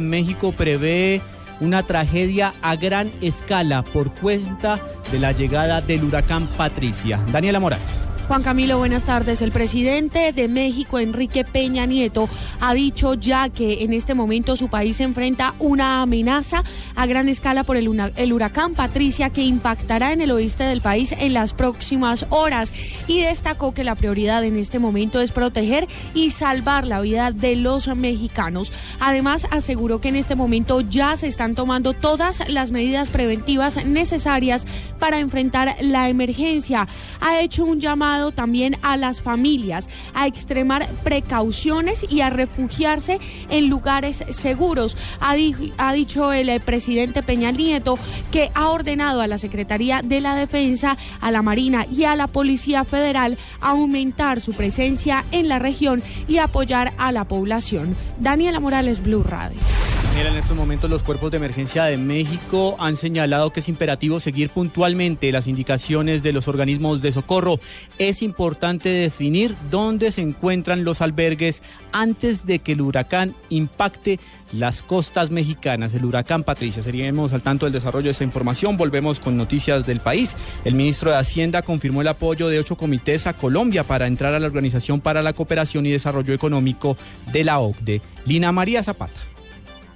México prevé una tragedia a gran escala por cuenta de la llegada del huracán Patricia. Daniela Morales. Juan Camilo, buenas tardes. El presidente de México, Enrique Peña Nieto, ha dicho ya que en este momento su país se enfrenta una amenaza a gran escala por el, huracán Patricia que impactará en el oeste del país en las próximas horas y destacó que la prioridad en este momento es proteger y salvar la vida de los mexicanos. Además, aseguró que en este momento ya se están tomando todas las medidas preventivas necesarias para enfrentar la emergencia. Ha hecho un llamado también a las familias a extremar precauciones y a refugiarse en lugares seguros. Ha, ha dicho el eh, presidente Peña Nieto que ha ordenado a la Secretaría de la Defensa, a la Marina y a la Policía Federal aumentar su presencia en la región y apoyar a la población. Daniela Morales, Blue Radio. En estos momentos los cuerpos de emergencia de México han señalado que es imperativo seguir puntualmente las indicaciones de los organismos de socorro. Es importante definir dónde se encuentran los albergues antes de que el huracán impacte las costas mexicanas, el huracán Patricia. Seríamos al tanto del desarrollo de esta información. Volvemos con noticias del país. El ministro de Hacienda confirmó el apoyo de ocho comités a Colombia para entrar a la Organización para la Cooperación y Desarrollo Económico de la OCDE. Lina María Zapata.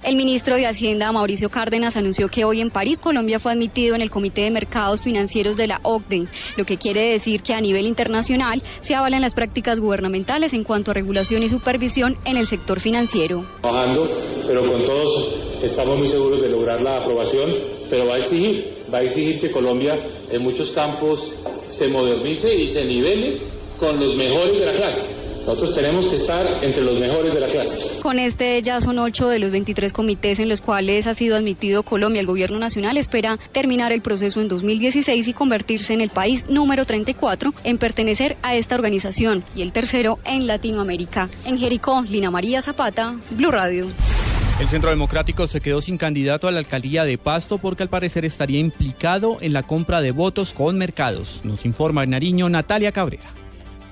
El ministro de Hacienda, Mauricio Cárdenas, anunció que hoy en París, Colombia fue admitido en el Comité de Mercados Financieros de la OCDE, lo que quiere decir que a nivel internacional se avalan las prácticas gubernamentales en cuanto a regulación y supervisión en el sector financiero. Trabajando, pero con todos estamos muy seguros de lograr la aprobación, pero va a exigir, va a exigir que Colombia en muchos campos se modernice y se nivele con los mejores de la clase. Nosotros tenemos que estar entre los mejores de la clase. Con este ya son ocho de los 23 comités en los cuales ha sido admitido Colombia. El gobierno nacional espera terminar el proceso en 2016 y convertirse en el país número 34 en pertenecer a esta organización y el tercero en Latinoamérica. En Jericó, Lina María Zapata, Blue Radio. El Centro Democrático se quedó sin candidato a la alcaldía de Pasto porque al parecer estaría implicado en la compra de votos con mercados. Nos informa en Nariño Natalia Cabrera.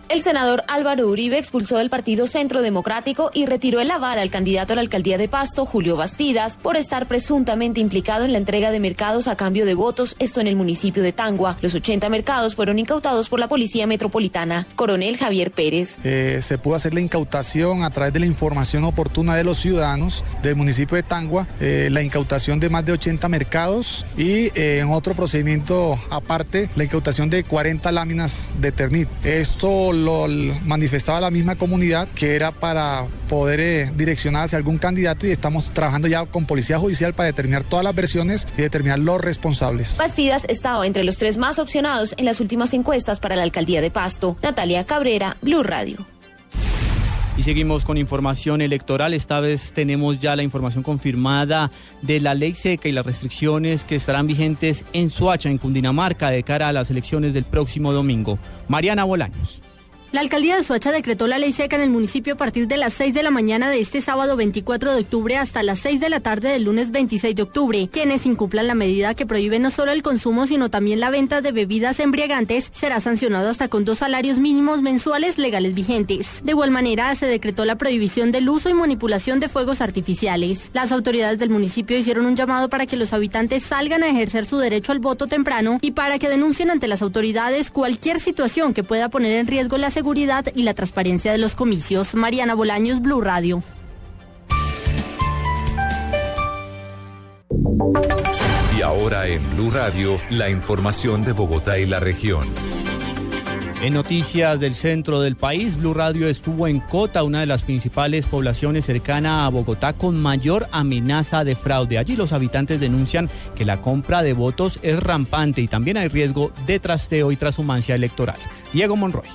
El senador Álvaro Uribe expulsó del Partido Centro Democrático y retiró el aval al candidato a la alcaldía de Pasto, Julio Bastidas, por estar presuntamente implicado en la entrega de mercados a cambio de votos, esto en el municipio de Tangua. Los 80 mercados fueron incautados por la Policía Metropolitana. Coronel Javier Pérez. Eh, se pudo hacer la incautación a través de la información oportuna de los ciudadanos del municipio de Tangua, eh, la incautación de más de 80 mercados y eh, en otro procedimiento aparte, la incautación de 40 láminas de Ternit. Esto lo manifestaba la misma comunidad que era para poder eh, direccionar hacia algún candidato y estamos trabajando ya con Policía Judicial para determinar todas las versiones y determinar los responsables. Bastidas estaba entre los tres más opcionados en las últimas encuestas para la alcaldía de Pasto. Natalia Cabrera, Blue Radio. Y seguimos con información electoral. Esta vez tenemos ya la información confirmada de la ley seca y las restricciones que estarán vigentes en Suacha, en Cundinamarca, de cara a las elecciones del próximo domingo. Mariana Bolaños. La alcaldía de Soacha decretó la ley seca en el municipio a partir de las 6 de la mañana de este sábado 24 de octubre hasta las 6 de la tarde del lunes 26 de octubre. Quienes incumplan la medida que prohíbe no solo el consumo, sino también la venta de bebidas embriagantes, será sancionado hasta con dos salarios mínimos mensuales legales vigentes. De igual manera, se decretó la prohibición del uso y manipulación de fuegos artificiales. Las autoridades del municipio hicieron un llamado para que los habitantes salgan a ejercer su derecho al voto temprano y para que denuncien ante las autoridades cualquier situación que pueda poner en riesgo la seguridad y la transparencia de los comicios. Mariana Bolaños, Blue Radio. Y ahora en Blue Radio, la información de Bogotá y la región. En noticias del centro del país, Blue Radio estuvo en Cota, una de las principales poblaciones cercana a Bogotá con mayor amenaza de fraude. Allí los habitantes denuncian que la compra de votos es rampante y también hay riesgo de trasteo y transhumancia electoral. Diego Monroy.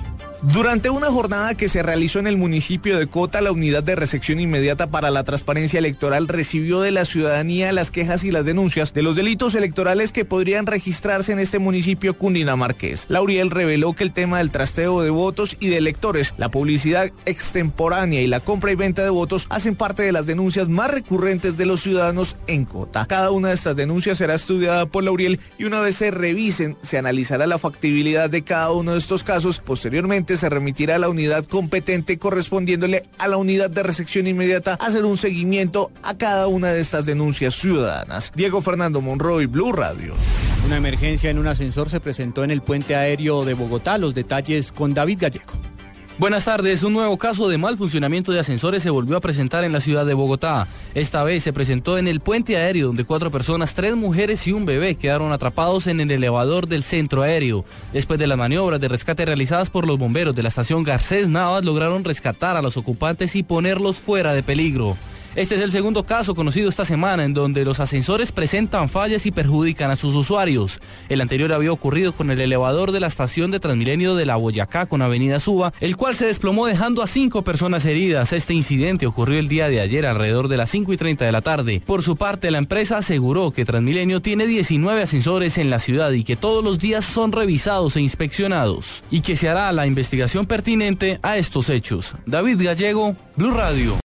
Durante una jornada que se realizó en el municipio de Cota, la unidad de recepción inmediata para la transparencia electoral recibió de la ciudadanía las quejas y las denuncias de los delitos electorales que podrían registrarse en este municipio cundinamarqués. Lauriel reveló que el tema del trasteo de votos y de electores, la publicidad extemporánea y la compra y venta de votos hacen parte de las denuncias más recurrentes de los ciudadanos en Cota. Cada una de estas denuncias será estudiada por Lauriel y una vez se revisen, se analizará la factibilidad de cada uno de estos casos. Posteriormente se remitirá a la unidad competente correspondiéndole a la unidad de recepción inmediata hacer un seguimiento a cada una de estas denuncias ciudadanas. Diego Fernando Monroy, Blue Radio. Una emergencia en un ascensor se presentó en el puente aéreo de Bogotá. Los detalles con David Gallego. Buenas tardes. Un nuevo caso de mal funcionamiento de ascensores se volvió a presentar en la ciudad de Bogotá. Esta vez se presentó en el puente aéreo donde cuatro personas, tres mujeres y un bebé quedaron atrapados en el elevador del centro aéreo. Después de las maniobras de rescate realizadas por los bomberos de la estación Garcés Navas lograron rescatar a los ocupantes y ponerlos fuera de peligro. Este es el segundo caso conocido esta semana en donde los ascensores presentan fallas y perjudican a sus usuarios. El anterior había ocurrido con el elevador de la estación de Transmilenio de la Boyacá con Avenida Suba, el cual se desplomó dejando a cinco personas heridas. Este incidente ocurrió el día de ayer alrededor de las 5 y 30 de la tarde. Por su parte, la empresa aseguró que Transmilenio tiene 19 ascensores en la ciudad y que todos los días son revisados e inspeccionados y que se hará la investigación pertinente a estos hechos. David Gallego, Blue Radio.